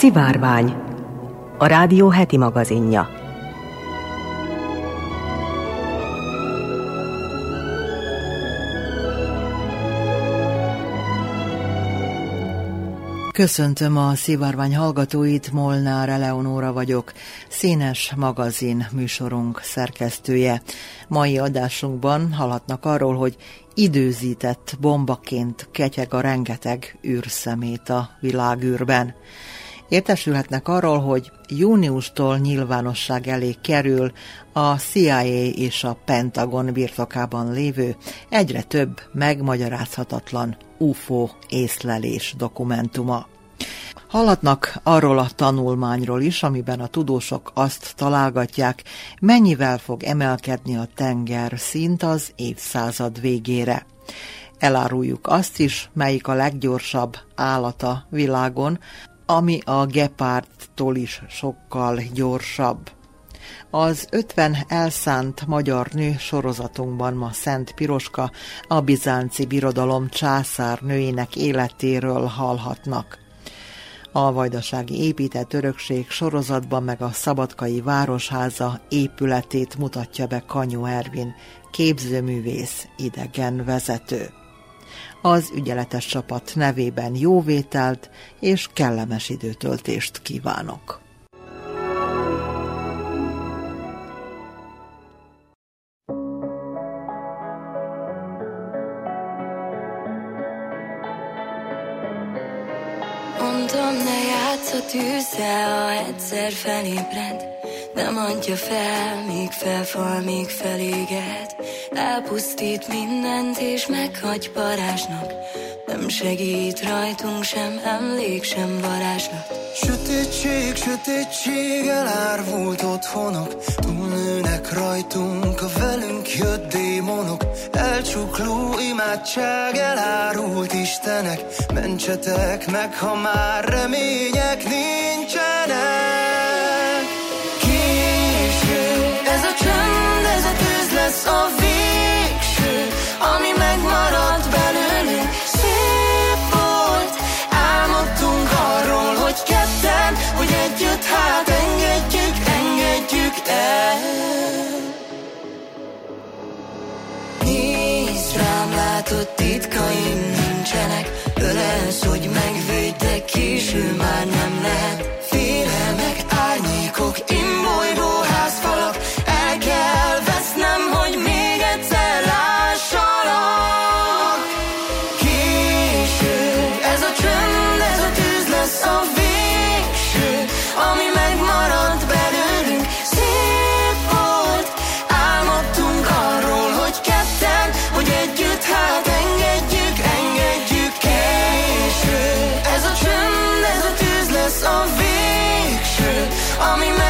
Szivárvány, a rádió heti magazinja. Köszöntöm a szivárvány hallgatóit, Molnár Eleonóra vagyok, színes magazin műsorunk szerkesztője. Mai adásunkban hallhatnak arról, hogy időzített bombaként ketyeg a rengeteg űrszemét a világűrben. Értesülhetnek arról, hogy júniustól nyilvánosság elé kerül a CIA és a Pentagon birtokában lévő egyre több megmagyarázhatatlan UFO észlelés dokumentuma. Hallatnak arról a tanulmányról is, amiben a tudósok azt találgatják, mennyivel fog emelkedni a tenger szint az évszázad végére. Eláruljuk azt is, melyik a leggyorsabb állata világon, ami a gepárdtól is sokkal gyorsabb. Az 50 elszánt magyar nő sorozatunkban ma Szent Piroska, a bizánci birodalom császár nőinek életéről hallhatnak. A vajdasági épített örökség sorozatban meg a Szabadkai Városháza épületét mutatja be Kanyó Ervin, képzőművész, idegen vezető. Az ügyeletes csapat nevében jóvételt és kellemes időtöltést kívánok! Mondom, ne játsz a tűzzel, ha egyszer felébred Nem adja fel, míg felfal, míg feléged Elpusztít mindent és meghagy parázsnak Nem segít rajtunk sem emlék, sem varázslat. Sötétség, sötétség, elárvult otthonok. Túlnőnek rajtunk a velünk jött démonok. Elcsukló imádság, elárult istenek. Mentsetek meg, ha már remények nincsenek lesz a végső Ami megmarad belőlünk. Szép volt, álmodtunk arról, hogy ketten Hogy együtt hát engedjük, engedjük el. Nézd rám, látod titkaim nincsenek Ölelsz, hogy megvédj, Ami megmaradt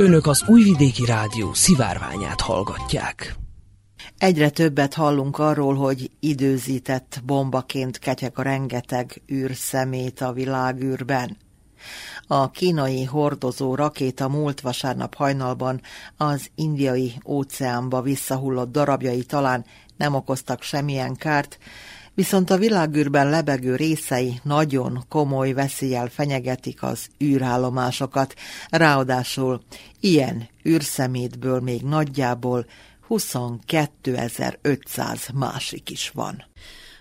Önök az Újvidéki Rádió szivárványát hallgatják. Egyre többet hallunk arról, hogy időzített bombaként ketyeg a rengeteg űrszemét a világűrben. A kínai hordozó rakéta múlt vasárnap hajnalban az indiai óceánba visszahullott darabjai talán nem okoztak semmilyen kárt, viszont a világűrben lebegő részei nagyon komoly veszélyel fenyegetik az űrállomásokat, ráadásul ilyen űrszemétből még nagyjából 22.500 másik is van.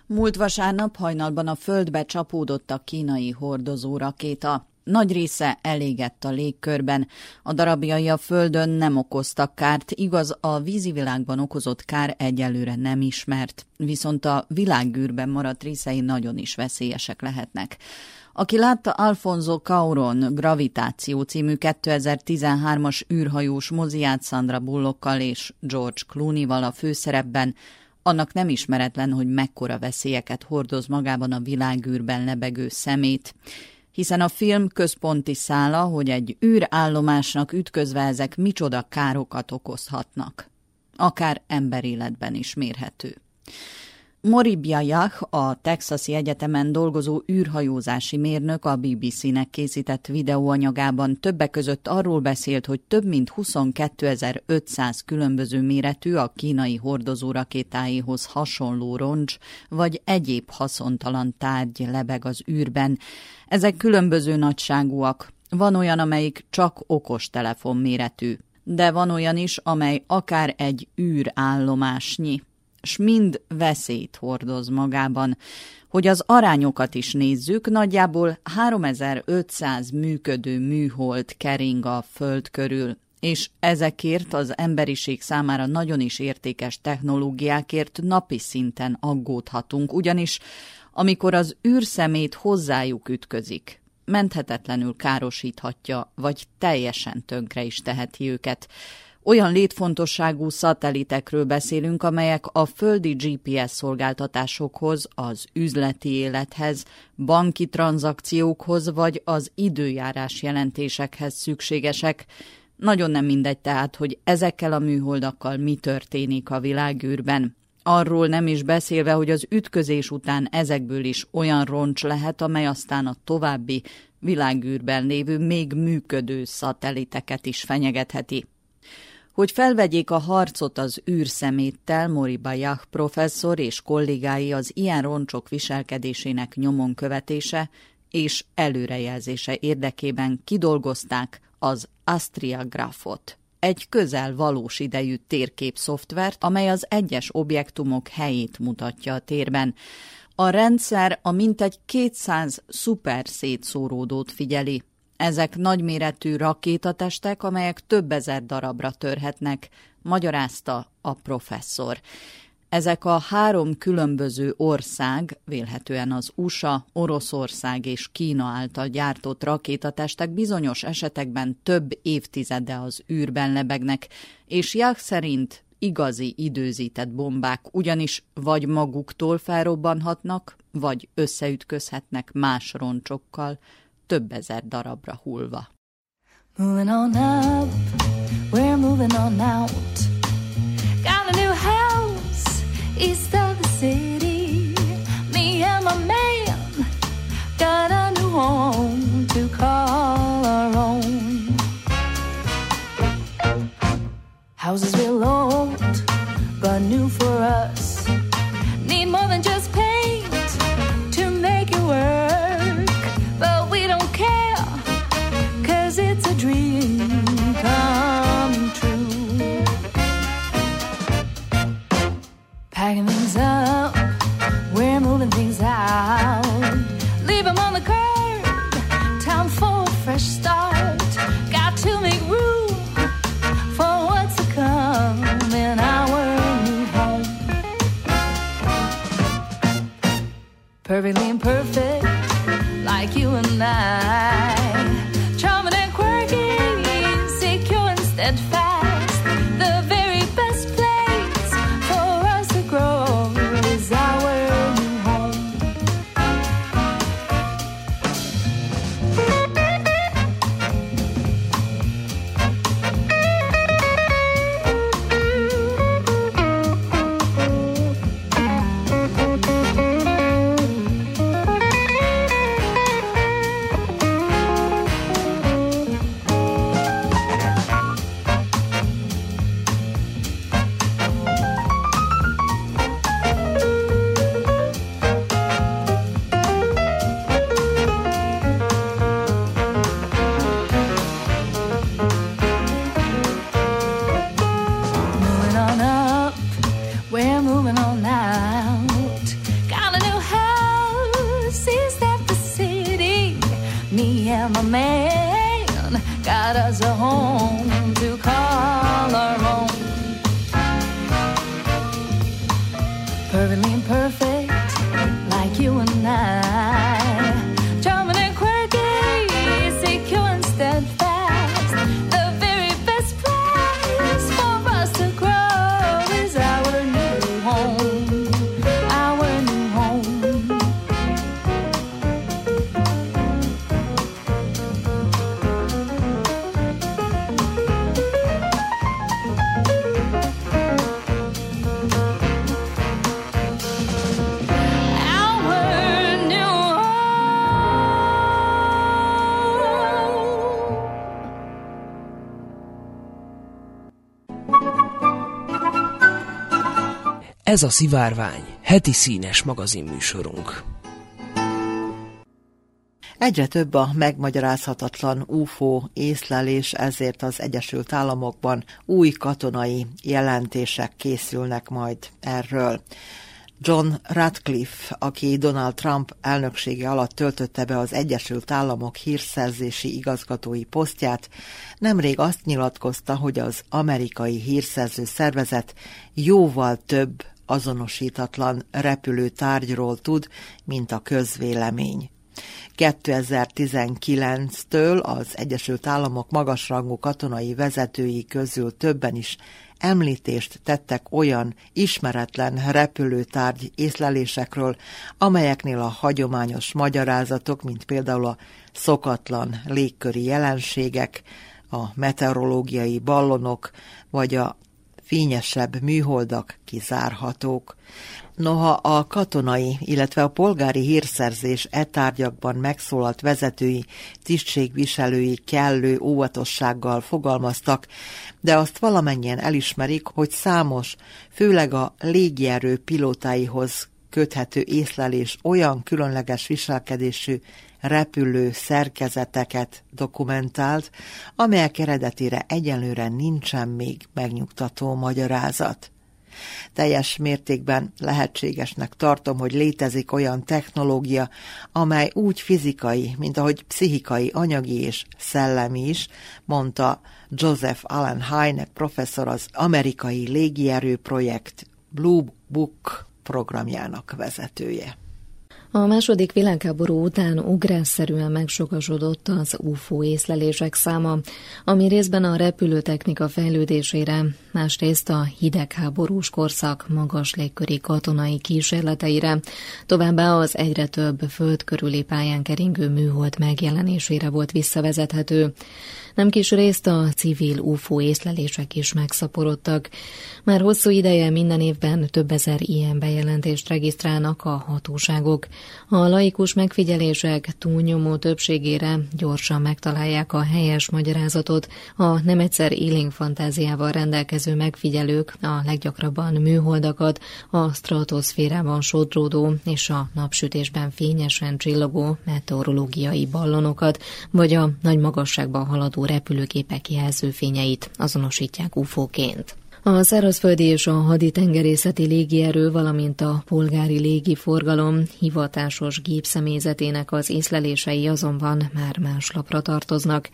Múlt vasárnap hajnalban a földbe csapódott a kínai hordozó rakéta. Nagy része elégett a légkörben. A darabjai a földön nem okoztak kárt, igaz, a vízivilágban okozott kár egyelőre nem ismert, viszont a világgűrben maradt részei nagyon is veszélyesek lehetnek. Aki látta Alfonso Cauron Gravitáció című 2013-as űrhajós moziát Sandra Bullockkal és George Clooney-val a főszerepben, annak nem ismeretlen, hogy mekkora veszélyeket hordoz magában a világűrben lebegő szemét hiszen a film központi szála, hogy egy űrállomásnak ütközve ezek micsoda károkat okozhatnak. Akár emberéletben is mérhető. Moribia Yach, a Texasi Egyetemen dolgozó űrhajózási mérnök a BBC-nek készített videóanyagában többek között arról beszélt, hogy több mint 22.500 különböző méretű a kínai hordozó rakétáihoz hasonló roncs vagy egyéb haszontalan tárgy lebeg az űrben. Ezek különböző nagyságúak. Van olyan, amelyik csak okos telefon méretű, de van olyan is, amely akár egy űrállomásnyi s mind veszélyt hordoz magában. Hogy az arányokat is nézzük, nagyjából 3500 működő műhold kering a Föld körül, és ezekért az emberiség számára nagyon is értékes technológiákért napi szinten aggódhatunk, ugyanis amikor az űrszemét hozzájuk ütközik, menthetetlenül károsíthatja, vagy teljesen tönkre is teheti őket. Olyan létfontosságú szatelitekről beszélünk, amelyek a földi GPS szolgáltatásokhoz, az üzleti élethez, banki tranzakciókhoz vagy az időjárás jelentésekhez szükségesek. Nagyon nem mindegy tehát, hogy ezekkel a műholdakkal mi történik a világűrben. Arról nem is beszélve, hogy az ütközés után ezekből is olyan roncs lehet, amely aztán a további világűrben lévő még működő szatelliteket is fenyegetheti. Hogy felvegyék a harcot az űrszeméttel, Moriba Yach professzor és kollégái az ilyen roncsok viselkedésének nyomon követése és előrejelzése érdekében kidolgozták az Astria Grafot, egy közel valós idejű térkép szoftvert, amely az egyes objektumok helyét mutatja a térben. A rendszer a mintegy 200 szuper szétszóródót figyeli, ezek nagyméretű rakétatestek, amelyek több ezer darabra törhetnek, magyarázta a professzor. Ezek a három különböző ország, vélhetően az USA, Oroszország és Kína által gyártott rakétatestek bizonyos esetekben több évtizede az űrben lebegnek, és Jach szerint igazi időzített bombák ugyanis vagy maguktól felrobbanhatnak, vagy összeütközhetnek más roncsokkal, több ezer darabra hullva. Moving on up, we're moving on out. Got a new house east of the city. Me and my man got a new home to call our own. Houses real old, but new for us. Ez a Szivárvány, heti színes magazinműsorunk. Egyre több a megmagyarázhatatlan UFO észlelés, ezért az Egyesült Államokban új katonai jelentések készülnek majd erről. John Radcliffe, aki Donald Trump elnöksége alatt töltötte be az Egyesült Államok hírszerzési igazgatói posztját, nemrég azt nyilatkozta, hogy az amerikai hírszerző szervezet jóval több azonosítatlan repülőtárgyról tud, mint a közvélemény. 2019-től az Egyesült Államok magasrangú katonai vezetői közül többen is említést tettek olyan ismeretlen repülőtárgy észlelésekről, amelyeknél a hagyományos magyarázatok, mint például a szokatlan légköri jelenségek, a meteorológiai ballonok vagy a fényesebb műholdak kizárhatók. Noha a katonai, illetve a polgári hírszerzés e tárgyakban megszólalt vezetői, tisztségviselői kellő óvatossággal fogalmaztak, de azt valamennyien elismerik, hogy számos, főleg a légierő pilótáihoz köthető észlelés olyan különleges viselkedésű repülő szerkezeteket dokumentált, amelyek eredetére egyelőre nincsen még megnyugtató magyarázat. Teljes mértékben lehetségesnek tartom, hogy létezik olyan technológia, amely úgy fizikai, mint ahogy pszichikai, anyagi és szellemi is, mondta Joseph Allen Hynek professzor az amerikai légierő projekt Blue Book programjának vezetője. A második világháború után ugrásszerűen megsokasodott az UFO észlelések száma, ami részben a repülőtechnika fejlődésére, másrészt a hidegháborús korszak magas légköri katonai kísérleteire, továbbá az egyre több föld pályán keringő műhold megjelenésére volt visszavezethető. Nem kis részt a civil UFO észlelések is megszaporodtak. Már hosszú ideje minden évben több ezer ilyen bejelentést regisztrálnak a hatóságok. A laikus megfigyelések túlnyomó többségére gyorsan megtalálják a helyes magyarázatot. A nem egyszer élénk fantáziával rendelkező megfigyelők a leggyakrabban műholdakat, a stratoszférában sodródó és a napsütésben fényesen csillogó meteorológiai ballonokat, vagy a nagy magasságban haladó repülőgépek jelzőfényeit azonosítják UFO-ként. A szárazföldi és a haditengerészeti légierő, valamint a polgári légiforgalom hivatásos gépszemélyzetének az észlelései azonban már más lapra tartoznak.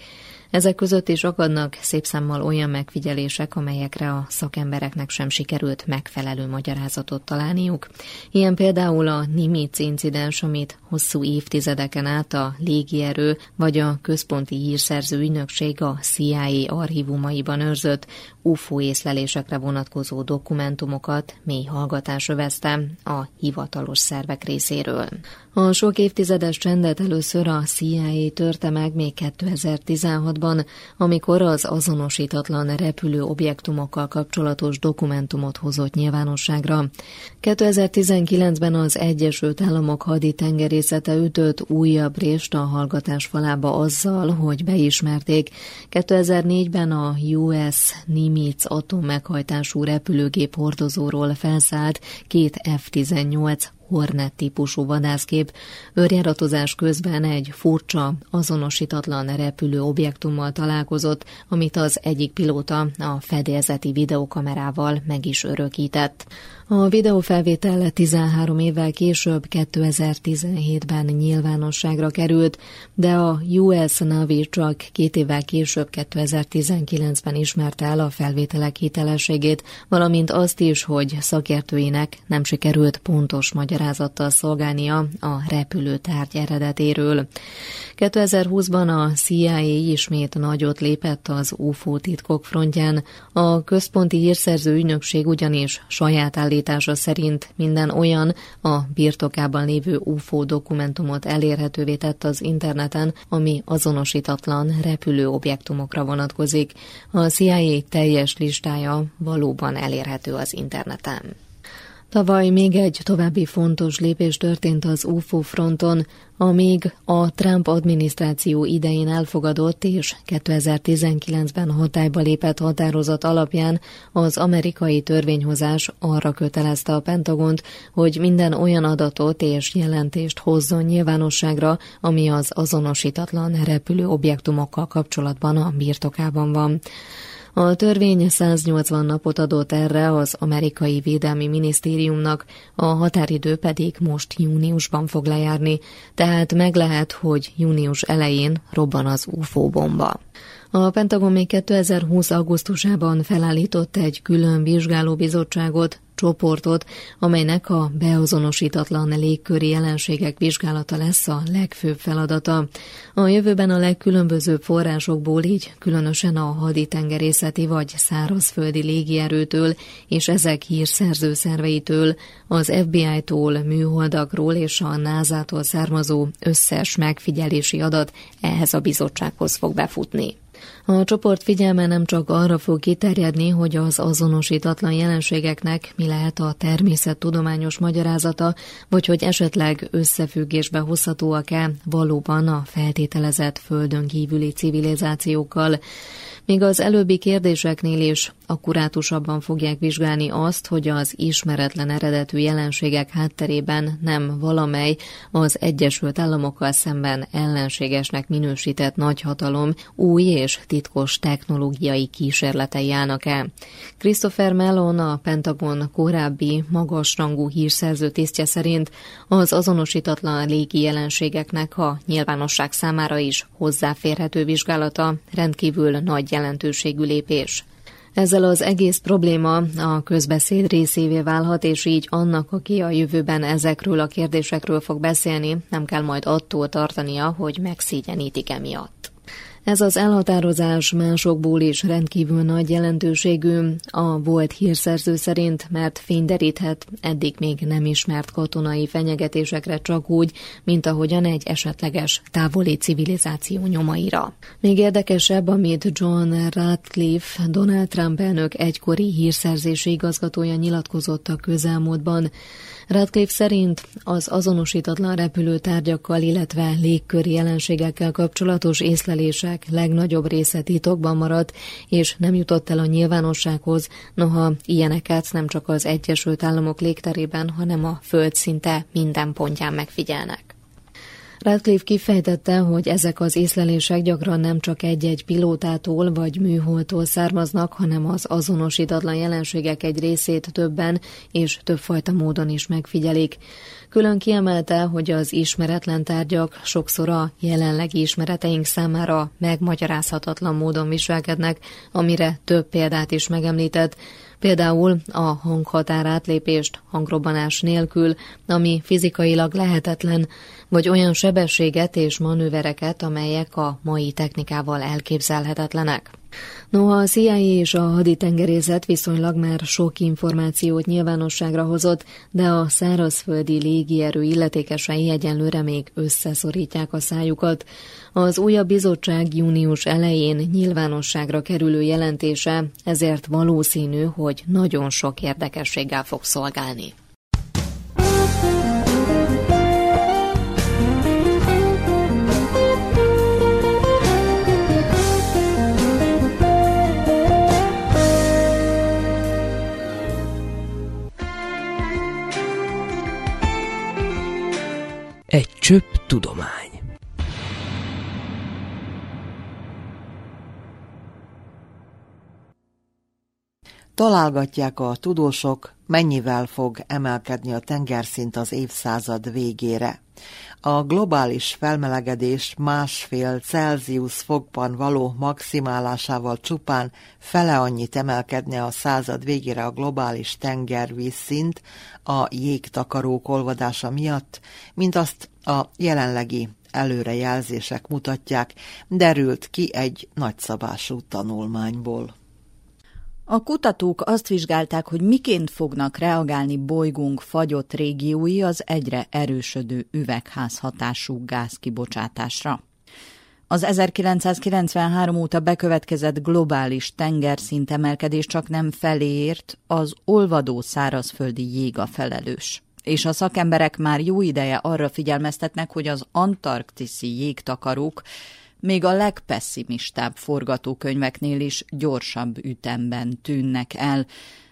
Ezek között is akadnak szép számmal olyan megfigyelések, amelyekre a szakembereknek sem sikerült megfelelő magyarázatot találniuk. Ilyen például a Nimitz incidens, amit hosszú évtizedeken át a légierő vagy a központi hírszerző ügynökség a CIA archívumaiban őrzött UFO észlelésekre vonatkozó dokumentumokat mély hallgatás övezte a hivatalos szervek részéről. A sok évtizedes csendet először a CIA törte meg még 2016-ban, amikor az azonosítatlan repülő objektumokkal kapcsolatos dokumentumot hozott nyilvánosságra. 2019-ben az Egyesült Államok haditengerészete ütött újabb rést a hallgatás falába azzal, hogy beismerték. 2004-ben a US Nimitz atommeghajtású repülőgép hordozóról felszállt két F-18 Hornet típusú vadászkép őrjáratozás közben egy furcsa, azonosítatlan repülő objektummal találkozott, amit az egyik pilóta a fedélzeti videokamerával meg is örökített. A videófelvétel 13 évvel később 2017-ben nyilvánosságra került, de a US Navy csak két évvel később 2019-ben ismerte el a felvételek hitelességét, valamint azt is, hogy szakértőinek nem sikerült pontos magyarázattal szolgálnia a repülőtárgy eredetéről. 2020-ban a CIA ismét nagyot lépett az UFO titkok frontján. A központi hírszerző ügynökség ugyanis saját állítása szerint minden olyan a birtokában lévő UFO dokumentumot elérhetővé tett az interneten, ami azonosítatlan repülő objektumokra vonatkozik. A CIA teljes listája valóban elérhető az interneten. Tavaly még egy további fontos lépés történt az UFO fronton, amíg a Trump adminisztráció idején elfogadott és 2019-ben hatályba lépett határozat alapján az amerikai törvényhozás arra kötelezte a Pentagont, hogy minden olyan adatot és jelentést hozzon nyilvánosságra, ami az azonosítatlan repülő objektumokkal kapcsolatban a birtokában van. A törvény 180 napot adott erre az amerikai védelmi minisztériumnak, a határidő pedig most júniusban fog lejárni, tehát meg lehet, hogy június elején robban az UFO bomba. A Pentagon még 2020. augusztusában felállított egy külön vizsgálóbizottságot, csoportot, amelynek a beazonosítatlan légköri jelenségek vizsgálata lesz a legfőbb feladata. A jövőben a legkülönbözőbb forrásokból így különösen a haditengerészeti vagy szárazföldi légierőtől és ezek hírszerző szerveitől, az FBI-tól, műholdakról és a NASA-tól származó összes megfigyelési adat ehhez a bizottsághoz fog befutni. A csoport figyelme nem csak arra fog kiterjedni, hogy az azonosítatlan jelenségeknek mi lehet a természettudományos magyarázata, vagy hogy esetleg összefüggésbe hozhatóak-e valóban a feltételezett földön kívüli civilizációkkal. Még az előbbi kérdéseknél is akkurátusabban fogják vizsgálni azt, hogy az ismeretlen eredetű jelenségek hátterében nem valamely az Egyesült Államokkal szemben ellenségesnek minősített nagyhatalom új és titkos technológiai kísérletei állnak el. Christopher Mellon, a Pentagon korábbi magasrangú hírszerző tisztje szerint az azonosítatlan légi jelenségeknek a nyilvánosság számára is hozzáférhető vizsgálata rendkívül nagy jelentőségű lépés. Ezzel az egész probléma a közbeszéd részévé válhat, és így annak, aki a jövőben ezekről a kérdésekről fog beszélni, nem kell majd attól tartania, hogy megszégyenítik emiatt. Ez az elhatározás másokból is rendkívül nagy jelentőségű, a volt hírszerző szerint, mert fényderíthet eddig még nem ismert katonai fenyegetésekre csak úgy, mint ahogyan egy esetleges távoli civilizáció nyomaira. Még érdekesebb, amit John Ratcliffe, Donald Trump elnök egykori hírszerzési igazgatója nyilatkozott a közelmúltban, Radcliffe szerint az azonosítatlan repülőtárgyakkal, illetve légköri jelenségekkel kapcsolatos észlelések legnagyobb része titokban maradt, és nem jutott el a nyilvánossághoz, noha ilyeneket nem csak az Egyesült Államok légterében, hanem a föld szinte minden pontján megfigyelnek. Radcliffe kifejtette, hogy ezek az észlelések gyakran nem csak egy-egy pilótától vagy műholdtól származnak, hanem az azonosítatlan jelenségek egy részét többen és többfajta módon is megfigyelik. Külön kiemelte, hogy az ismeretlen tárgyak sokszor a jelenlegi ismereteink számára megmagyarázhatatlan módon viselkednek, amire több példát is megemlített, Például a hanghatárátlépést hangrobbanás nélkül, ami fizikailag lehetetlen, vagy olyan sebességet és manővereket, amelyek a mai technikával elképzelhetetlenek. Noha a CIA és a haditengerészet viszonylag már sok információt nyilvánosságra hozott, de a szárazföldi légierő illetékesei egyenlőre még összeszorítják a szájukat. Az újabb bizottság június elején nyilvánosságra kerülő jelentése ezért valószínű, hogy nagyon sok érdekességgel fog szolgálni. Egy csöpp tudomány. Találgatják a tudósok, mennyivel fog emelkedni a tengerszint az évszázad végére. A globális felmelegedés másfél Celsius fokban való maximálásával csupán fele annyit emelkedne a század végére a globális tengervízszint a jégtakarók olvadása miatt, mint azt a jelenlegi előrejelzések mutatják, derült ki egy nagyszabású tanulmányból. A kutatók azt vizsgálták, hogy miként fognak reagálni bolygónk fagyott régiói az egyre erősödő üvegházhatású gázkibocsátásra. Az 1993 óta bekövetkezett globális tengerszintemelkedés csak nem feléért, az olvadó szárazföldi jég a felelős. És a szakemberek már jó ideje arra figyelmeztetnek, hogy az antarktiszi jégtakarók még a legpesszimistább forgatókönyveknél is gyorsabb ütemben tűnnek el.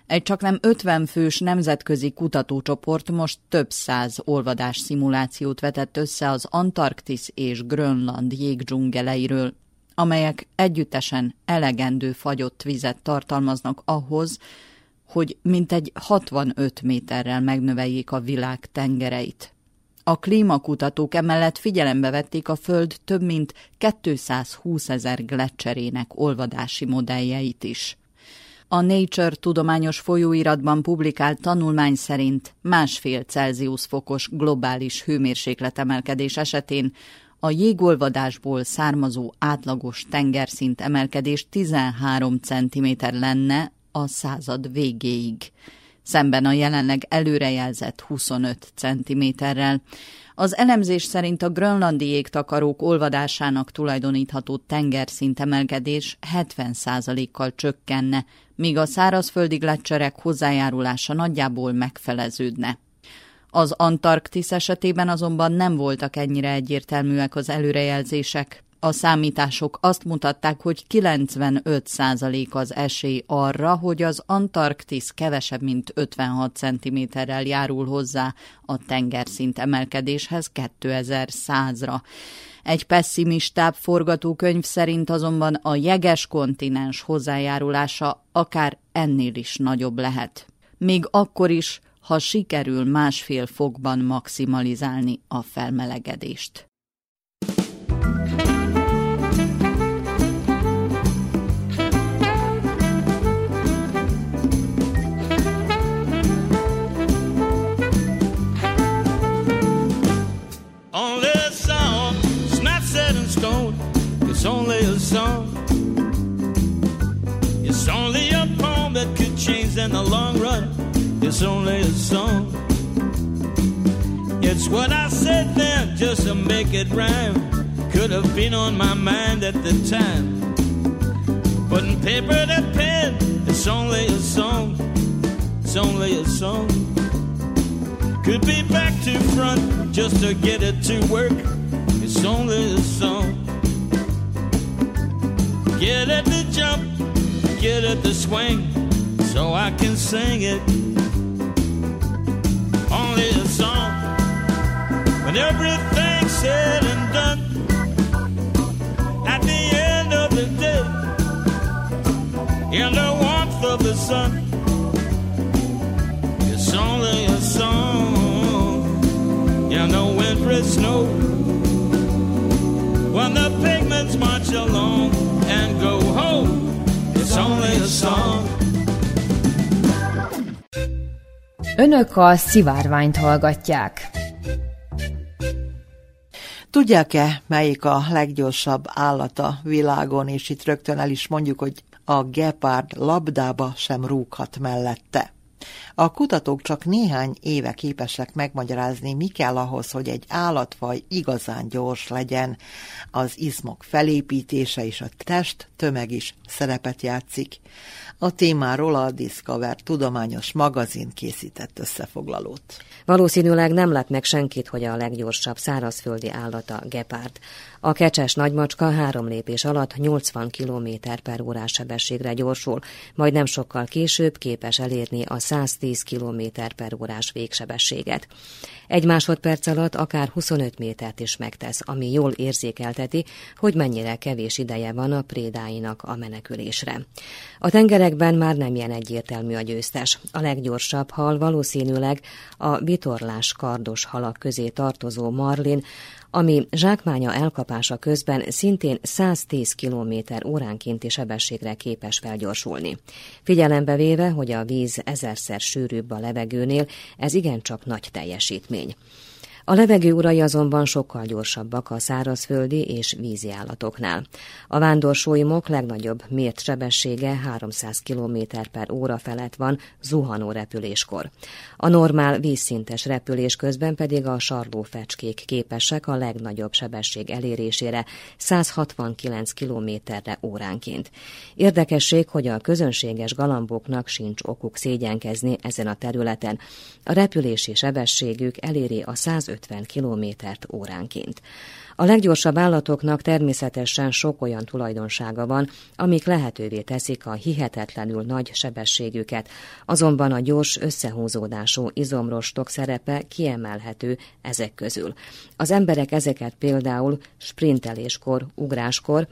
Egy csak nem 50 fős nemzetközi kutatócsoport most több száz olvadás szimulációt vetett össze az Antarktisz és Grönland jégdzsungeleiről, amelyek együttesen elegendő fagyott vizet tartalmaznak ahhoz, hogy mintegy 65 méterrel megnöveljék a világ tengereit. A klímakutatók emellett figyelembe vették a Föld több mint 220 ezer gletserének olvadási modelljeit is. A Nature tudományos folyóiratban publikált tanulmány szerint másfél Celsius fokos globális hőmérsékletemelkedés esetén a jégolvadásból származó átlagos tengerszint emelkedés 13 cm lenne a század végéig szemben a jelenleg előrejelzett 25 cm-rel. Az elemzés szerint a grönlandi jégtakarók olvadásának tulajdonítható tengerszintemelkedés 70%-kal csökkenne, míg a szárazföldi gletszerek hozzájárulása nagyjából megfeleződne. Az Antarktisz esetében azonban nem voltak ennyire egyértelműek az előrejelzések. A számítások azt mutatták, hogy 95% az esély arra, hogy az Antarktisz kevesebb, mint 56 cm-rel járul hozzá a tengerszint emelkedéshez 2100-ra. Egy pessimistább forgatókönyv szerint azonban a jeges kontinens hozzájárulása akár ennél is nagyobb lehet. Még akkor is, ha sikerül másfél fokban maximalizálni a felmelegedést. In the long run. It's only a song. It's what I said then just to make it rhyme. Could have been on my mind at the time. Putting paper to pen, it's only a song. It's only a song. Could be back to front just to get it to work. It's only a song. Get at the jump, get at the swing, so I can sing it. Only a song when everything's said and done. At the end of the day, in the warmth of the sun, it's only a song. In the wintry snow, when the pigments march along and go home. It's only a song. Önök a szivárványt hallgatják. Tudják-e, melyik a leggyorsabb állat a világon, és itt rögtön el is mondjuk, hogy a gepárd labdába sem rúghat mellette. A kutatók csak néhány éve képesek megmagyarázni, mi kell ahhoz, hogy egy állatfaj igazán gyors legyen. Az izmok felépítése és a test tömeg is szerepet játszik. A témáról a Discover tudományos magazin készített összefoglalót. Valószínűleg nem lett meg senkit, hogy a leggyorsabb szárazföldi állata gepárd. A kecses nagymacska három lépés alatt 80 km per órás sebességre gyorsul, majd nem sokkal később képes elérni a 100 110 km per órás végsebességet. Egy másodperc alatt akár 25 métert is megtesz, ami jól érzékelteti, hogy mennyire kevés ideje van a prédáinak a menekülésre. A tengerekben már nem ilyen egyértelmű a győztes. A leggyorsabb hal valószínűleg a vitorlás kardos halak közé tartozó marlin, ami zsákmánya elkapása közben szintén 110 km óránkénti sebességre képes felgyorsulni. Figyelembe véve, hogy a víz ezerszer sűrűbb a levegőnél, ez igencsak nagy teljesítmény. A levegő urai azonban sokkal gyorsabbak a szárazföldi és vízi állatoknál. A vándorsólymok legnagyobb mért sebessége 300 km per óra felett van zuhanó repüléskor. A normál vízszintes repülés közben pedig a sarlófecskék képesek a legnagyobb sebesség elérésére 169 km-re óránként. Érdekesség, hogy a közönséges galamboknak sincs okuk szégyenkezni ezen a területen. A repülési sebességük eléri a 150 km óránként. A leggyorsabb állatoknak természetesen sok olyan tulajdonsága van, amik lehetővé teszik a hihetetlenül nagy sebességüket, azonban a gyors összehúzódású izomrostok szerepe kiemelhető ezek közül. Az emberek ezeket például sprinteléskor, ugráskor,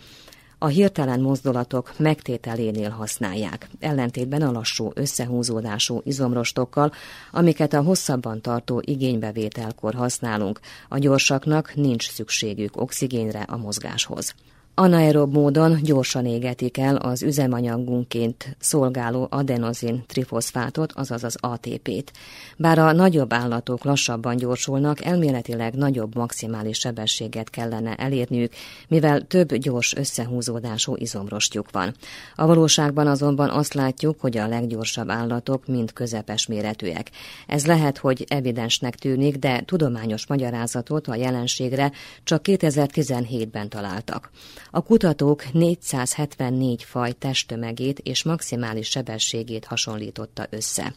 a hirtelen mozdulatok megtételénél használják, ellentétben a lassú összehúzódású izomrostokkal, amiket a hosszabban tartó igénybevételkor használunk, a gyorsaknak nincs szükségük oxigénre a mozgáshoz. Anaerob módon gyorsan égetik el az üzemanyagunként szolgáló adenozin trifoszfátot, azaz az ATP-t. Bár a nagyobb állatok lassabban gyorsulnak, elméletileg nagyobb maximális sebességet kellene elérniük, mivel több gyors összehúzódású izomrostjuk van. A valóságban azonban azt látjuk, hogy a leggyorsabb állatok mind közepes méretűek. Ez lehet, hogy evidensnek tűnik, de tudományos magyarázatot a jelenségre csak 2017-ben találtak. A kutatók 474 faj testtömegét és maximális sebességét hasonlította össze.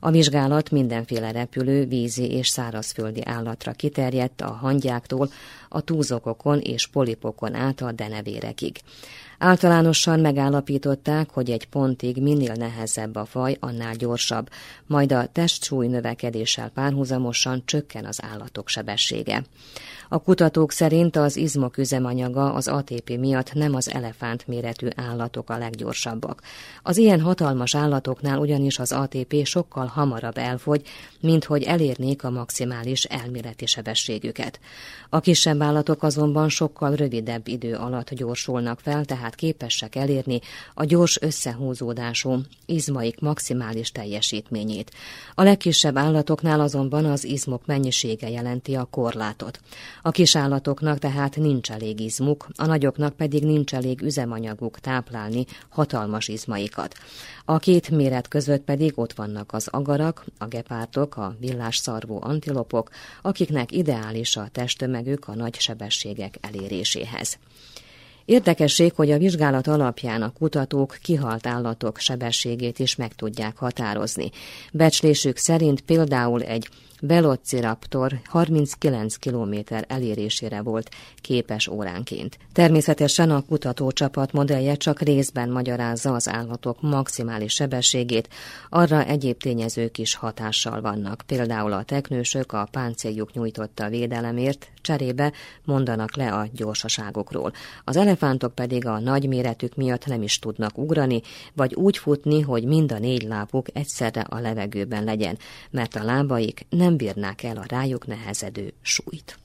A vizsgálat mindenféle repülő, vízi és szárazföldi állatra kiterjedt a hangyáktól, a túzokokon és polipokon át a denevérekig. Általánosan megállapították, hogy egy pontig minél nehezebb a faj, annál gyorsabb, majd a testsúly növekedéssel párhuzamosan csökken az állatok sebessége. A kutatók szerint az izmok üzemanyaga az ATP miatt nem az elefánt méretű állatok a leggyorsabbak. Az ilyen hatalmas állatoknál ugyanis az ATP sokkal hamarabb elfogy, mint hogy elérnék a maximális elméleti sebességüket. A kisebb állatok azonban sokkal rövidebb idő alatt gyorsulnak fel, tehát képesek elérni a gyors összehúzódású izmaik maximális teljesítményét. A legkisebb állatoknál azonban az izmok mennyisége jelenti a korlátot. A kis állatoknak tehát nincs elég izmuk, a nagyoknak pedig nincs elég üzemanyaguk táplálni hatalmas izmaikat. A két méret között pedig ott vannak az agarak, a gepártok, a villásszarvú antilopok, akiknek ideális a testtömegük a nagy sebességek eléréséhez. Érdekesség, hogy a vizsgálat alapján a kutatók kihalt állatok sebességét is meg tudják határozni. Becslésük szerint például egy Velociraptor 39 km elérésére volt képes óránként. Természetesen a kutatócsapat modellje csak részben magyarázza az állatok maximális sebességét, arra egyéb tényezők is hatással vannak. Például a teknősök a páncéljuk nyújtotta védelemért cserébe mondanak le a gyorsaságokról. Az elefántok pedig a nagy méretük miatt nem is tudnak ugrani, vagy úgy futni, hogy mind a négy lábuk egyszerre a levegőben legyen, mert a lábaik nem nem bírnák el a rájuk nehezedő súlyt.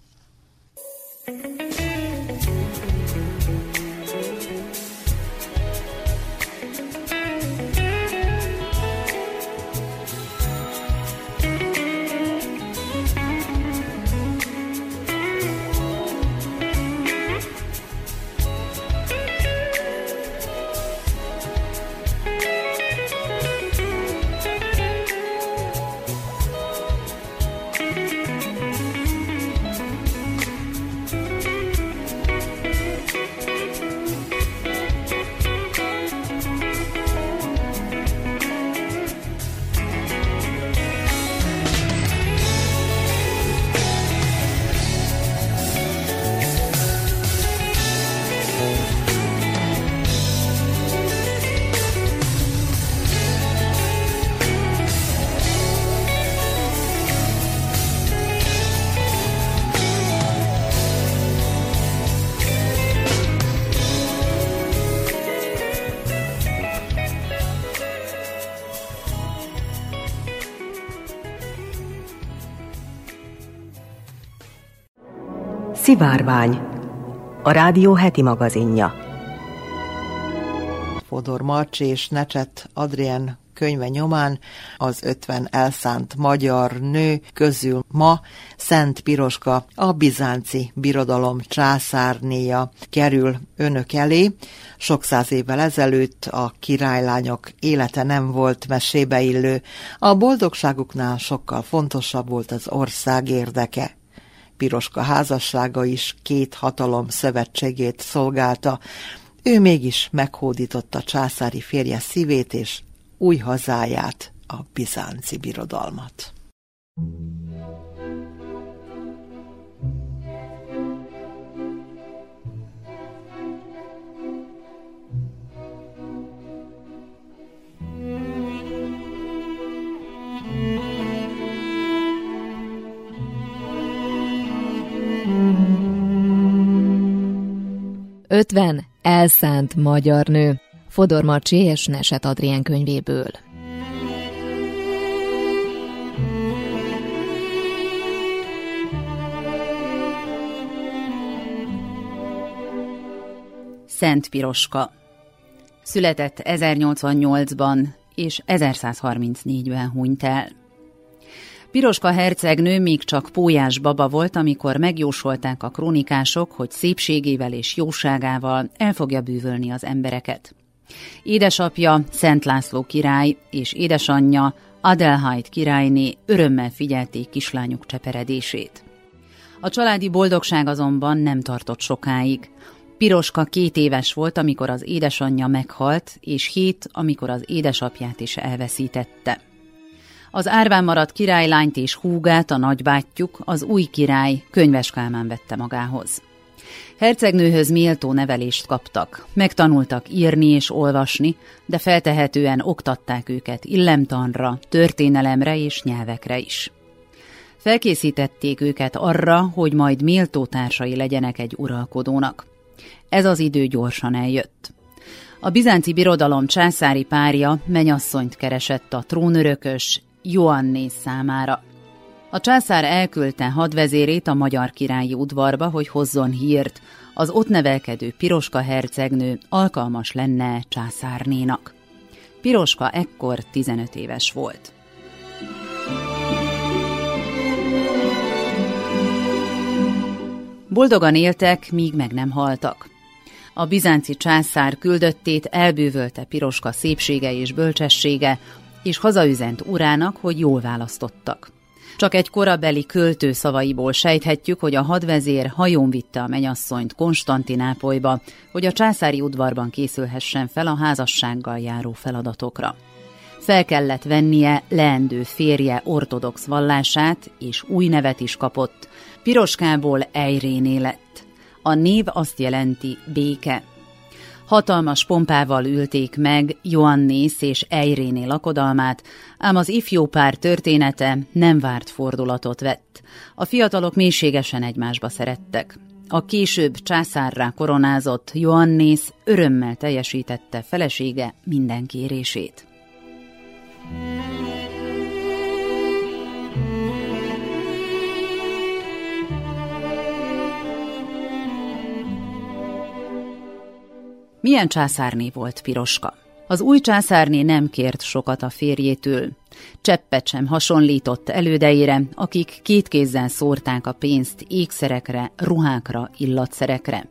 Szivárvány, a rádió heti magazinja. Fodor Marcsi és Necset Adrien könyve nyomán az 50 elszánt magyar nő közül ma Szent Piroska, a bizánci birodalom császárnéja kerül önök elé. Sok száz évvel ezelőtt a királylányok élete nem volt mesébe illő, a boldogságuknál sokkal fontosabb volt az ország érdeke. Piroska házassága is két hatalom szövetségét szolgálta, ő mégis meghódította császári férje szívét és új hazáját, a bizánci birodalmat. Ötven elszánt magyar nő. Fodor Marcsi és Neset Adrien könyvéből. Szent Piroska. Született 1088-ban és 1134-ben hunyt el. Piroska hercegnő még csak pólyás baba volt, amikor megjósolták a krónikások, hogy szépségével és jóságával el fogja bűvölni az embereket. Édesapja Szent László király és édesanyja Adelheid királyné örömmel figyelték kislányuk cseperedését. A családi boldogság azonban nem tartott sokáig. Piroska két éves volt, amikor az édesanyja meghalt, és hét, amikor az édesapját is elveszítette. Az árván maradt királylányt és húgát a nagybátyjuk, az új király Könyves Kálmán vette magához. Hercegnőhöz méltó nevelést kaptak, megtanultak írni és olvasni, de feltehetően oktatták őket illemtanra, történelemre és nyelvekre is. Felkészítették őket arra, hogy majd méltó társai legyenek egy uralkodónak. Ez az idő gyorsan eljött. A bizánci birodalom császári párja menyasszonyt keresett a trónörökös Joanné számára. A császár elküldte hadvezérét a magyar királyi udvarba, hogy hozzon hírt, az ott nevelkedő Piroska hercegnő alkalmas lenne császárnénak. Piroska ekkor 15 éves volt. Boldogan éltek, míg meg nem haltak. A bizánci császár küldöttét elbűvölte Piroska szépsége és bölcsessége, és hazaüzent urának, hogy jól választottak. Csak egy korabeli költő szavaiból sejthetjük, hogy a hadvezér hajón vitte a menyasszonyt Konstantinápolyba, hogy a császári udvarban készülhessen fel a házassággal járó feladatokra. Fel kellett vennie leendő férje ortodox vallását, és új nevet is kapott. Piroskából Ejréné lett. A név azt jelenti béke. Hatalmas pompával ülték meg Joannész és Ejréné lakodalmát, ám az ifjú pár története nem várt fordulatot vett. A fiatalok mélységesen egymásba szerettek. A később császárrá koronázott Joannész örömmel teljesítette felesége minden kérését. Milyen császárné volt Piroska? Az új császárné nem kért sokat a férjétől. Cseppet sem hasonlított elődeire, akik két kézzel szórták a pénzt ékszerekre, ruhákra, illatszerekre.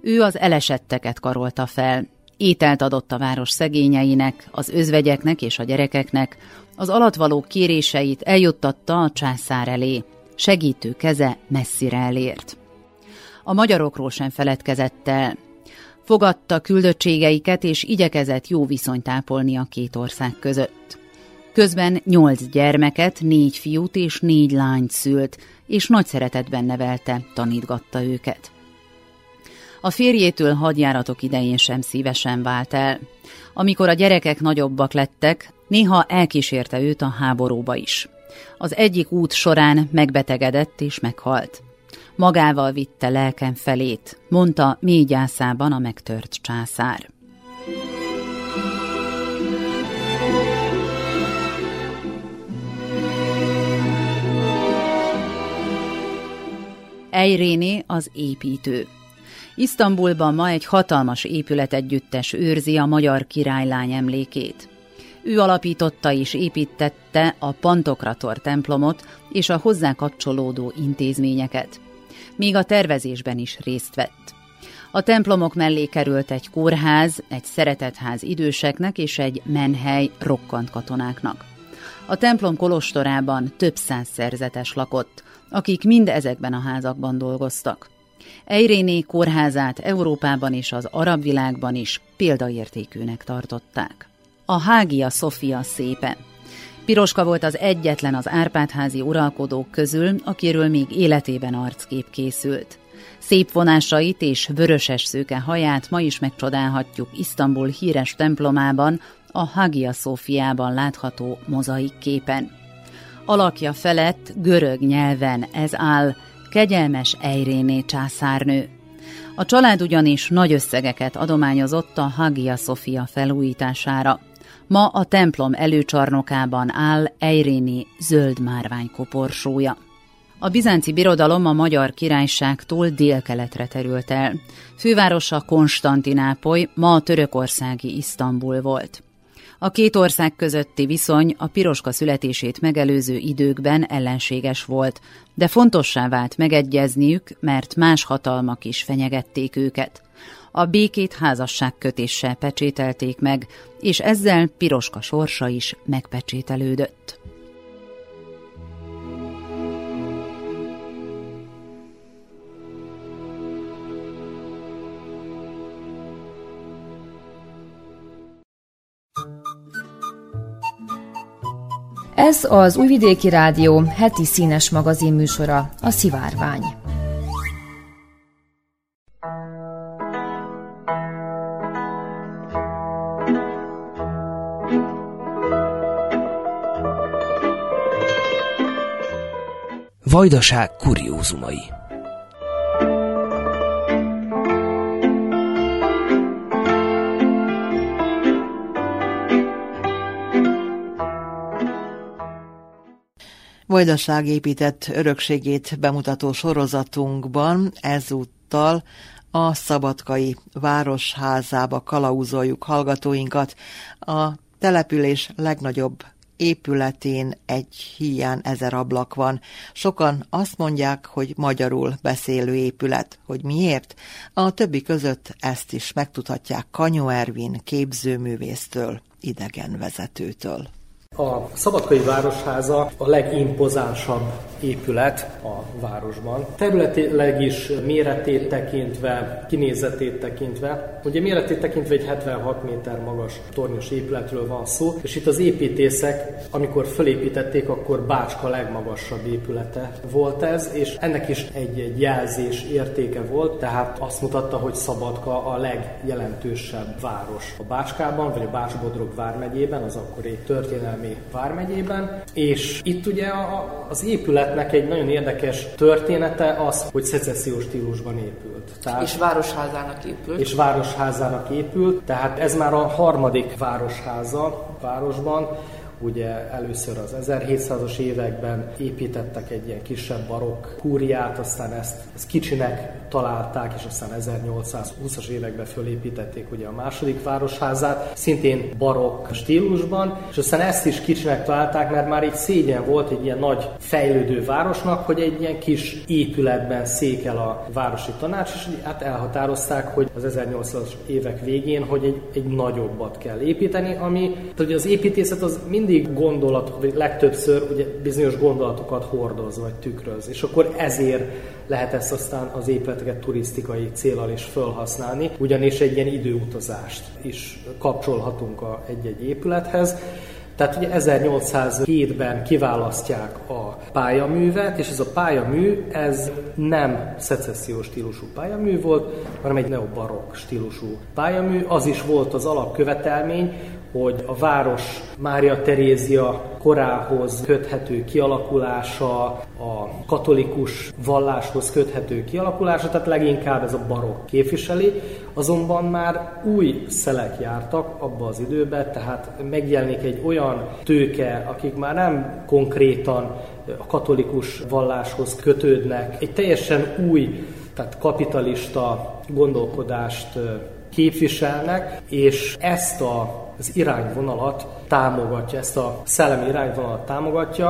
Ő az elesetteket karolta fel, ételt adott a város szegényeinek, az özvegyeknek és a gyerekeknek, az alatvaló kéréseit eljuttatta a császár elé, segítő keze messzire elért. A magyarokról sem feledkezett el, fogadta küldöttségeiket és igyekezett jó viszonyt ápolni a két ország között. Közben nyolc gyermeket, négy fiút és négy lányt szült, és nagy szeretetben nevelte, tanítgatta őket. A férjétől hadjáratok idején sem szívesen vált el. Amikor a gyerekek nagyobbak lettek, néha elkísérte őt a háborúba is. Az egyik út során megbetegedett és meghalt. Magával vitte lelkem felét, mondta mély gyászában a megtört császár. Ejréné az építő. Isztambulban ma egy hatalmas épületegyüttes őrzi a magyar királylány emlékét. Ő alapította és építette a Pantokrator templomot és a hozzá kapcsolódó intézményeket. Még a tervezésben is részt vett. A templomok mellé került egy kórház, egy szeretetház időseknek és egy menhely rokkant katonáknak. A templom kolostorában több száz szerzetes lakott, akik mind ezekben a házakban dolgoztak. Eiréné kórházát Európában és az arab világban is példaértékűnek tartották. A Hágia Sofia szépe. Piroska volt az egyetlen az Árpádházi uralkodók közül, akiről még életében arckép készült. Szép vonásait és vöröses szőke haját ma is megcsodálhatjuk Isztambul híres templomában, a Hagia Szófiában látható mozaik képen. Alakja felett görög nyelven ez áll, kegyelmes Eiréné császárnő. A család ugyanis nagy összegeket adományozott a Hagia Sofia felújítására. Ma a templom előcsarnokában áll Eiréni zöld márvány koporsója. A bizánci birodalom a magyar királyságtól délkeletre terült el. Fővárosa Konstantinápoly, ma a törökországi Isztambul volt. A két ország közötti viszony a piroska születését megelőző időkben ellenséges volt, de fontossá vált megegyezniük, mert más hatalmak is fenyegették őket. A békét házasságkötéssel pecsételték meg, és ezzel piroska sorsa is megpecsételődött. Ez az Újvidéki Rádió heti színes magazin műsora, a Szivárvány. Vajdaság kuriózumai Vajdaság épített örökségét bemutató sorozatunkban ezúttal a Szabadkai Városházába kalauzoljuk hallgatóinkat. A település legnagyobb épületén egy hiány ezer ablak van. Sokan azt mondják, hogy magyarul beszélő épület. Hogy miért? A többi között ezt is megtudhatják Kanyó Ervin képzőművésztől, idegenvezetőtől. A Szabadkai Városháza a legimpozánsabb épület a városban. Területileg is méretét tekintve, kinézetét tekintve. Ugye méretét tekintve egy 76 méter magas tornyos épületről van szó, és itt az építészek, amikor fölépítették, akkor Bácska legmagasabb épülete volt ez, és ennek is egy, egy jelzés értéke volt, tehát azt mutatta, hogy Szabadka a legjelentősebb város a Bácskában, vagy a Bács-Bodrog vármegyében, az akkori történelmi Veszprémi vármegyében, és itt ugye a, az épületnek egy nagyon érdekes története az, hogy szecessziós stílusban épült. Tehát, és városházának épült. És városházának épült, tehát ez már a harmadik városháza a városban, Ugye először az 1700-as években építettek egy ilyen kisebb barokk kúriát, aztán ezt, ezt kicsinek találták, és aztán 1820-as években fölépítették ugye a második városházát, szintén barokk stílusban, és aztán ezt is kicsinek találták, mert már így szégyen volt egy ilyen nagy fejlődő városnak, hogy egy ilyen kis épületben székel a városi tanács, és hát elhatározták, hogy az 1800-as évek végén, hogy egy, egy nagyobbat kell építeni, ami, hogy az építészet az mind mindig gondolat, vagy legtöbbször ugye bizonyos gondolatokat hordoz, vagy tükröz. És akkor ezért lehet ezt aztán az épületeket turisztikai célral is felhasználni, ugyanis egy ilyen időutazást is kapcsolhatunk a egy-egy épülethez. Tehát ugye 1807-ben kiválasztják a pályaművet, és ez a pályamű, ez nem szecessziós stílusú pályamű volt, hanem egy neobarokk stílusú pályamű. Az is volt az alapkövetelmény, hogy a város Mária Terézia korához köthető kialakulása, a katolikus valláshoz köthető kialakulása, tehát leginkább ez a barokk képviseli, azonban már új szelek jártak abba az időben, tehát megjelenik egy olyan tőke, akik már nem konkrétan a katolikus valláshoz kötődnek, egy teljesen új, tehát kapitalista gondolkodást képviselnek, és ezt a, az irányvonalat támogatja, ezt a szellemi irányvonalat támogatja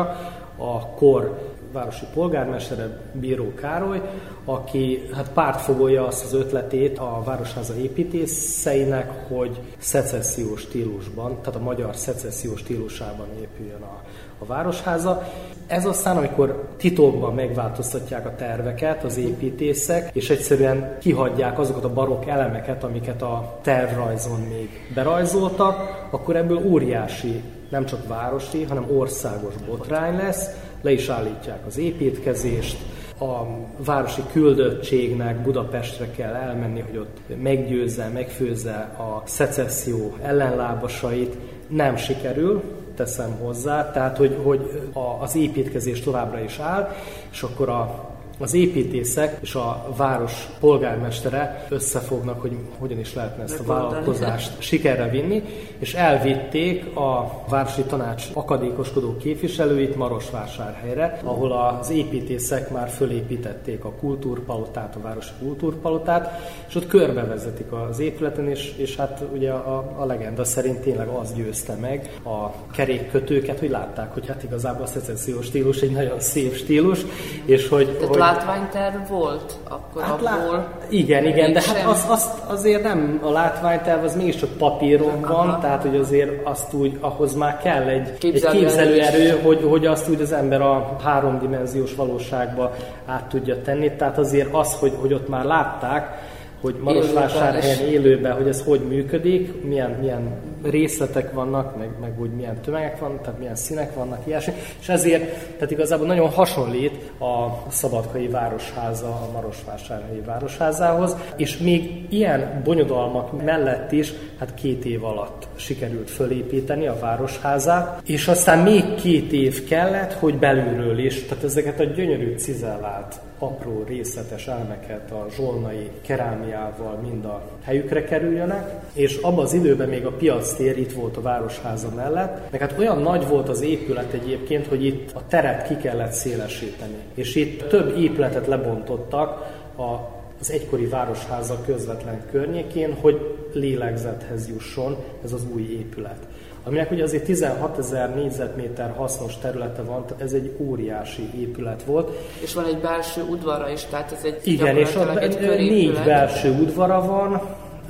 a kor városi polgármestere, Bíró Károly, aki hát pártfogolja azt az ötletét a Városháza építészeinek, hogy szecessziós stílusban, tehát a magyar szecessziós stílusában épüljön a, a Városháza. Ez aztán, amikor titokban megváltoztatják a terveket az építészek, és egyszerűen kihagyják azokat a barokk elemeket, amiket a tervrajzon még berajzoltak, akkor ebből óriási, nem csak városi, hanem országos botrány lesz, le is állítják az építkezést, a városi küldöttségnek Budapestre kell elmenni, hogy ott meggyőzze, megfőzze a szecesszió ellenlábasait. Nem sikerül, teszem hozzá, tehát hogy, hogy az építkezés továbbra is áll, és akkor a az építészek és a város polgármestere összefognak, hogy hogyan is lehetne ezt a vállalkozást sikerre vinni, és elvitték a városi tanács akadékoskodó képviselőit Marosvásárhelyre, ahol az építészek már fölépítették a kultúrpalotát, a városi kultúrpalotát, és ott körbevezetik az épületen, és, és hát ugye a, a legenda szerint tényleg az győzte meg a kerékkötőket, hogy látták, hogy hát igazából a szecessziós stílus egy nagyon szép stílus, és hogy, hogy látványterv volt? Akkor hát abból lá... Igen, igen, de hát az, az, azért nem a látványterv, az mégiscsak papíron van, Aha. tehát hogy azért azt úgy, ahhoz már kell egy, egy képzelőerő, hogy, hogy azt úgy az ember a háromdimenziós valóságba át tudja tenni. Tehát azért az, hogy, hogy ott már látták, hogy Marosvásárhelyen élőben, hogy ez hogy működik, milyen, milyen részletek vannak, meg, meg úgy milyen tömegek vannak, tehát milyen színek vannak, ilyesmi, és ezért, tehát igazából nagyon hasonlít a Szabadkai Városháza a Marosvásárhelyi Városházához, és még ilyen bonyodalmak mellett is, hát két év alatt sikerült fölépíteni a Városházát, és aztán még két év kellett, hogy belülről is, tehát ezeket a gyönyörű cizellált apró részletes elemeket a zsolnai kerámiával mind a helyükre kerüljenek, és abban az időben még a piac tér itt volt a Városháza mellett, meg hát olyan nagy volt az épület egyébként, hogy itt a teret ki kellett szélesíteni. És itt több épületet lebontottak a az egykori városháza közvetlen környékén, hogy lélegzethez jusson ez az új épület aminek ugye azért 16 ezer négyzetméter hasznos területe van, tehát ez egy óriási épület volt. És van egy belső udvara is, tehát ez egy Igen, és ott egy négy belső udvara van,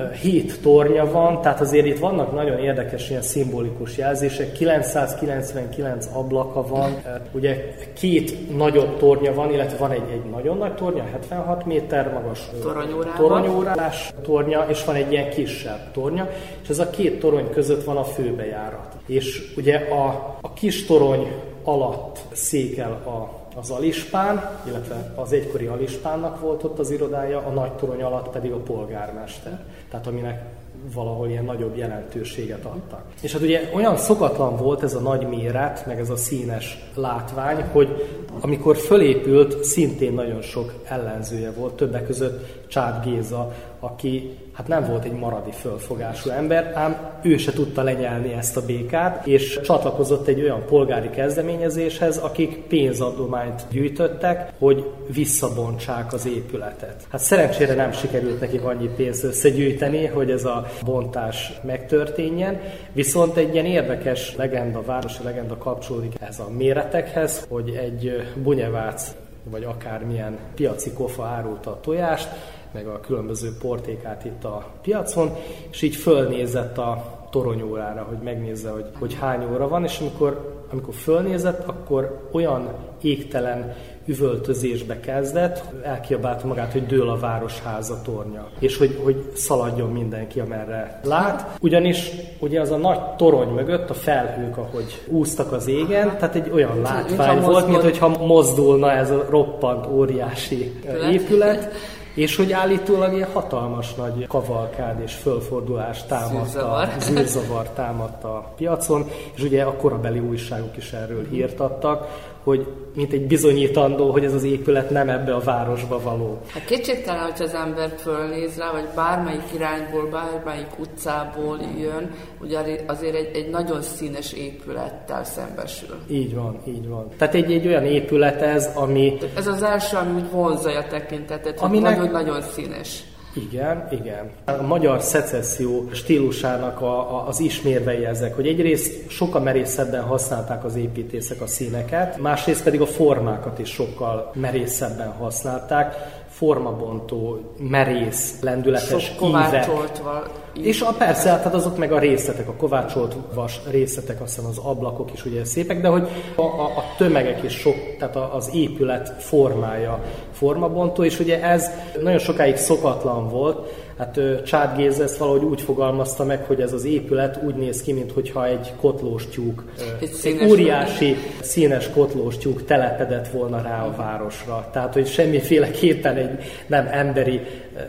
hét tornya van, tehát azért itt vannak nagyon érdekes ilyen szimbolikus jelzések. 999 ablaka van, ugye két nagyobb tornya van, illetve van egy, egy nagyon nagy tornya, 76 méter magas toronyórás tornya, és van egy ilyen kisebb tornya, és ez a két torony között van a főbejárat. És ugye a, a kis torony alatt székel a az Alispán, illetve az egykori Alispánnak volt ott az irodája, a nagy torony alatt pedig a polgármester, tehát aminek valahol ilyen nagyobb jelentőséget adtak. És hát ugye olyan szokatlan volt ez a nagy méret, meg ez a színes látvány, hogy amikor fölépült, szintén nagyon sok ellenzője volt, többek között Csád Géza, aki hát nem volt egy maradi fölfogású ember, ám ő se tudta lenyelni ezt a békát, és csatlakozott egy olyan polgári kezdeményezéshez, akik pénzadományt gyűjtöttek, hogy visszabontsák az épületet. Hát szerencsére nem sikerült nekik annyi pénzt összegyűjteni, hogy ez a bontás megtörténjen, viszont egy ilyen érdekes legenda, városi legenda kapcsolódik ez a méretekhez, hogy egy bunyevác vagy akármilyen piaci kofa árulta a tojást, meg a különböző portékát itt a piacon, és így fölnézett a toronyórára, hogy megnézze, hogy, hogy hány óra van, és amikor, amikor fölnézett, akkor olyan égtelen üvöltözésbe kezdett, elkiabálta magát, hogy dől a városháza tornya, és hogy, hogy szaladjon mindenki, amerre lát. Ugyanis ugye az a nagy torony mögött a felhők, ahogy úsztak az égen, tehát egy olyan látvány volt, mint hogyha mozdulna ez a roppant óriási épület és hogy állítólag ilyen hatalmas nagy kavalkád és fölfordulás támadta, Zűrzavar. zűrzavar támadta a piacon, és ugye a korabeli újságok is erről hírt adtak, hogy mint egy bizonyítandó, hogy ez az épület nem ebbe a városba való. Hát kétségtelen, hogy az ember fölnéz rá, vagy bármelyik irányból, bármelyik utcából jön, ugye azért egy, egy nagyon színes épülettel szembesül. Így van, így van. Tehát egy, egy olyan épület ez, ami... Ez az első, ami vonzza a tekintetet, Aminek- nagyon-nagyon színes. Igen, igen. A magyar szecesszió stílusának a, a, az ismérvei ezek, hogy egyrészt sokkal merészebben használták az építészek a színeket, másrészt pedig a formákat is sokkal merészebben használták, formabontó, merész, lendületes Sok ívek. És a persze, hát azok meg a részletek, a kovácsolt vas részletek, aztán az ablakok is ugye szépek, de hogy a, a, a tömegek is sok, tehát a, az épület formája formabontó, és ugye ez nagyon sokáig szokatlan volt, Hát ö, Csád Géza ezt valahogy úgy fogalmazta meg, hogy ez az épület úgy néz ki, mintha egy kotlós tyúk, Egy egy óriási színes kotlós tyúk telepedett volna rá a városra. Tehát, hogy semmiféleképpen egy nem emberi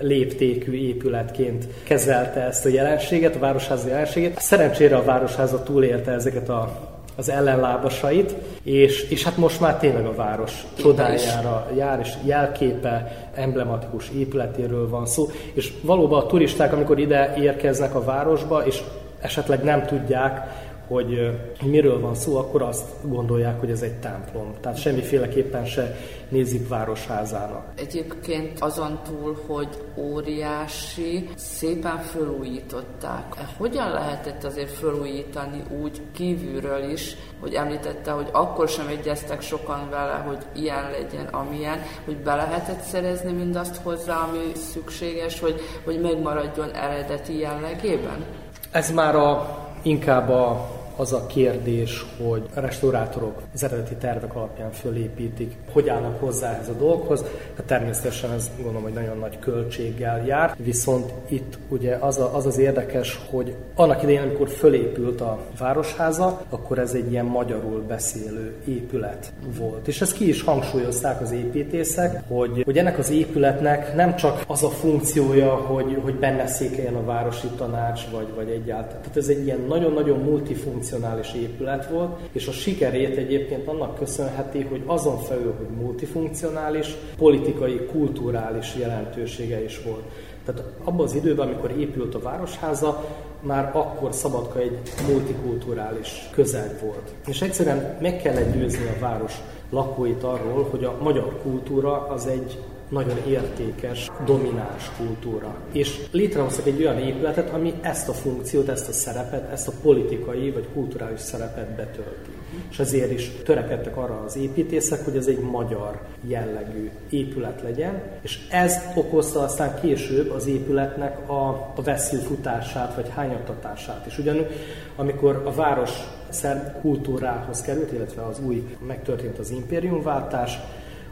léptékű épületként kezelte ezt a jelenséget, a városház jelenségét. Szerencsére a városháza túlélte ezeket a az ellenlábasait, és, és hát most már tényleg a város csodájára jár, és jelképe, emblematikus épületéről van szó, és valóban a turisták, amikor ide érkeznek a városba, és esetleg nem tudják, hogy, miről van szó, akkor azt gondolják, hogy ez egy templom. Tehát semmiféleképpen se nézik városházának. Egyébként azon túl, hogy óriási, szépen fölújították. Hogyan lehetett azért fölújítani úgy kívülről is, hogy említette, hogy akkor sem egyeztek sokan vele, hogy ilyen legyen, amilyen, hogy be lehetett szerezni mindazt hozzá, ami szükséges, hogy, hogy megmaradjon eredeti jellegében? Ez már a, inkább a, az a kérdés, hogy a restaurátorok az eredeti tervek alapján fölépítik, hogy állnak hozzá ehhez a dolghoz. Hát természetesen ez gondolom, hogy nagyon nagy költséggel jár, viszont itt ugye az, a, az az érdekes, hogy annak idején, amikor fölépült a városháza, akkor ez egy ilyen magyarul beszélő épület volt. És ezt ki is hangsúlyozták az építészek, hogy, hogy ennek az épületnek nem csak az a funkciója, hogy, hogy benne székeljen a városi tanács, vagy, vagy egyáltalán. Tehát ez egy ilyen nagyon-nagyon multifunkcionális épület volt, és a sikerét egyébként annak köszönheti, hogy azon felül, hogy multifunkcionális, politikai, kulturális jelentősége is volt. Tehát abban az időben, amikor épült a városháza, már akkor Szabadka egy multikulturális közeg volt. És egyszerűen meg kellett győzni a város lakóit arról, hogy a magyar kultúra az egy nagyon értékes, domináns kultúra. És létrehoztak egy olyan épületet, ami ezt a funkciót, ezt a szerepet, ezt a politikai vagy kulturális szerepet betölti. És ezért is törekedtek arra az építészek, hogy ez egy magyar jellegű épület legyen, és ez okozta aztán később az épületnek a, a veszélyfutását vagy hányattatását is. Ugyanúgy, amikor a város szerb kultúrához került, illetve az új megtörtént az impériumváltás,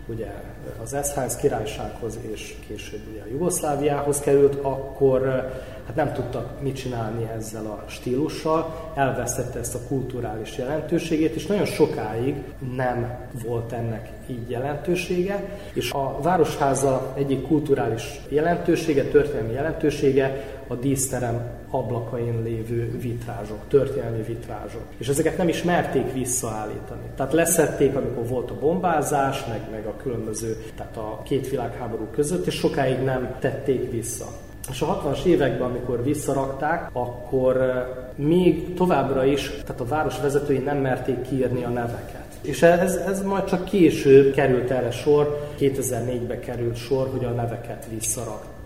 ugye az Eszház királysághoz és később ugye a Jugoszláviához került, akkor hát nem tudtak mit csinálni ezzel a stílussal, elvesztette ezt a kulturális jelentőségét, és nagyon sokáig nem volt ennek így jelentősége, és a Városháza egyik kulturális jelentősége, történelmi jelentősége a díszterem ablakain lévő vitrázsok, történelmi vitrázsok. És ezeket nem is merték visszaállítani. Tehát leszették, amikor volt a bombázás, meg, meg a különböző, tehát a két világháború között, és sokáig nem tették vissza. És a 60-as években, amikor visszarakták, akkor még továbbra is, tehát a város vezetői nem merték kiírni a neveket. És ez, ez majd csak később került erre sor, 2004-ben került sor, hogy a neveket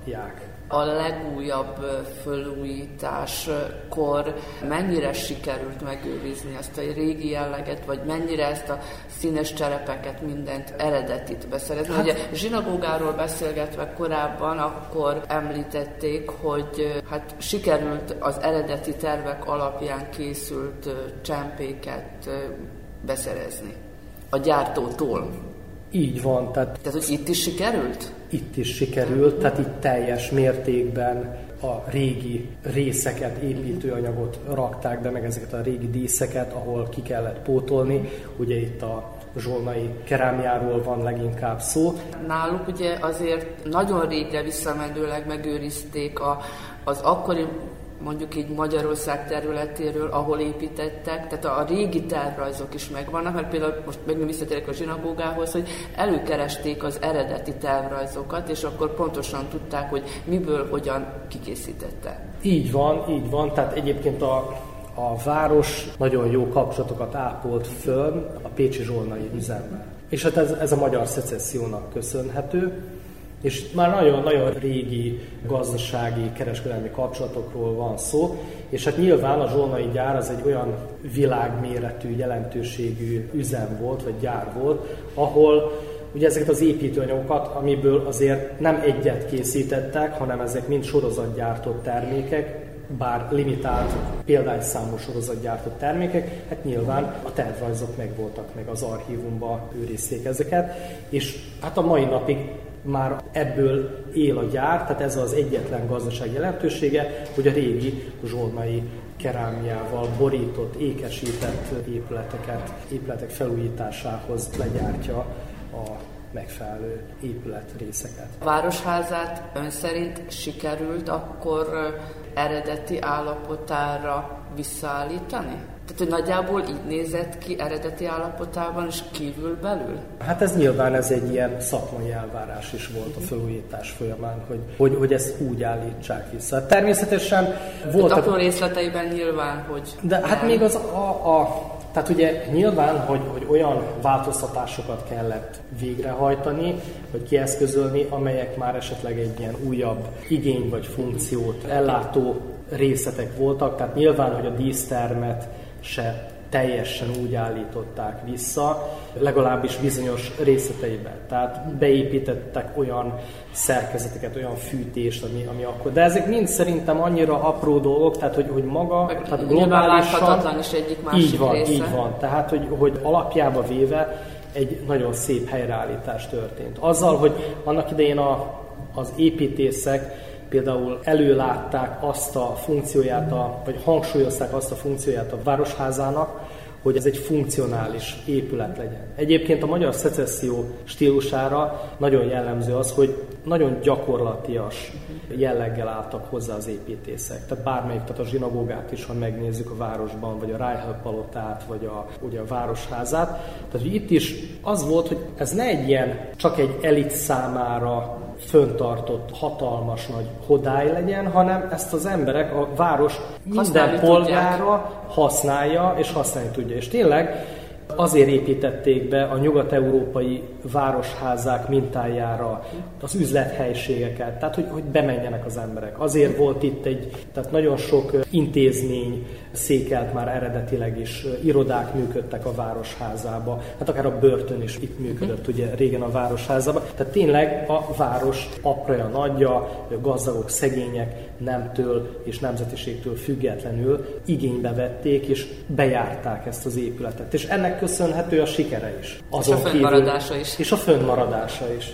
visszarakják a legújabb fölújításkor mennyire sikerült megőrizni azt a régi jelleget, vagy mennyire ezt a színes cserepeket, mindent eredetit beszerezni. Hát, Ugye zsinagógáról beszélgetve korábban, akkor említették, hogy hát sikerült az eredeti tervek alapján készült csempéket beszerezni a gyártótól. Így van. Tehát, tehát, hogy itt is sikerült? Itt is sikerült, tehát itt teljes mértékben a régi részeket, építőanyagot rakták be, meg ezeket a régi díszeket, ahol ki kellett pótolni. Ugye itt a zsolnai kerámiáról van leginkább szó. Náluk ugye azért nagyon régre visszamenőleg megőrizték a, az akkori mondjuk így Magyarország területéről, ahol építettek, tehát a régi tervrajzok is megvannak, mert például most megint visszatérek a zsinagógához, hogy előkeresték az eredeti tervrajzokat, és akkor pontosan tudták, hogy miből, hogyan kikészítette. Így van, így van, tehát egyébként a, a város nagyon jó kapcsolatokat ápolt föl a Pécsi Zsolnai üzemmel. És hát ez, ez a magyar szecessziónak köszönhető, és már nagyon-nagyon régi gazdasági, kereskedelmi kapcsolatokról van szó, és hát nyilván a zsolnai gyár az egy olyan világméretű, jelentőségű üzem volt, vagy gyár volt, ahol ugye ezeket az építőanyagokat, amiből azért nem egyet készítettek, hanem ezek mind sorozatgyártott termékek, bár limitált példányszámú sorozatgyártott termékek, hát nyilván a tervrajzok meg voltak, meg az archívumban őrizték ezeket, és hát a mai napig már ebből él a gyár, tehát ez az egyetlen gazdaság jelentősége, hogy a régi zsolnai kerámiával borított, ékesített épületeket, épületek felújításához legyártja a megfelelő épületrészeket. A városházát ön szerint sikerült akkor eredeti állapotára visszaállítani? Tehát, hogy nagyjából így nézett ki eredeti állapotában, és kívül belül? Hát ez nyilván ez egy ilyen szakmai elvárás is volt a felújítás folyamán, hogy, hogy, hogy ezt úgy állítsák vissza. Természetesen volt... Apró részleteiben nyilván, hogy... De hát nem. hát még az a, a tehát ugye nyilván, hogy, hogy olyan változtatásokat kellett végrehajtani, vagy kieszközölni, amelyek már esetleg egy ilyen újabb igény vagy funkciót ellátó részletek voltak, tehát nyilván, hogy a dísztermet se teljesen úgy állították vissza, legalábbis bizonyos részleteiben. Tehát beépítettek olyan szerkezeteket, olyan fűtést, ami, ami akkor. De ezek mind szerintem annyira apró dolgok, tehát hogy, hogy maga, Meg tehát globálisan... is egyik másik Így van, része. így van. Tehát, hogy, hogy alapjába véve egy nagyon szép helyreállítás történt. Azzal, hogy annak idején a, az építészek például előlátták azt a funkcióját, a, vagy hangsúlyozták azt a funkcióját a városházának, hogy ez egy funkcionális épület legyen. Egyébként a magyar szecesszió stílusára nagyon jellemző az, hogy nagyon gyakorlatias jelleggel álltak hozzá az építészek. Tehát bármelyik, tehát a zsinagógát is, ha megnézzük a városban, vagy a Rájhel palotát, vagy a, ugye a városházát. Tehát hogy itt is az volt, hogy ez ne egy ilyen, csak egy elit számára föntartott hatalmas nagy hodály legyen, hanem ezt az emberek, a város minden polgára használja és használni tudja. És tényleg Azért építették be a nyugat-európai városházák mintájára az üzlethelységeket, tehát hogy, hogy bemenjenek az emberek. Azért volt itt egy, tehát nagyon sok intézmény székelt már eredetileg is, irodák működtek a városházába, hát akár a börtön is itt működött ugye régen a városházában. Tehát tényleg a város apraja, nagyja, gazdagok, szegények nemtől és nemzetiségtől függetlenül igénybe vették és bejárták ezt az épületet. És ennek köszönhető a sikere is. Azon és a fönnmaradása kívül, is. És a fönnmaradása is.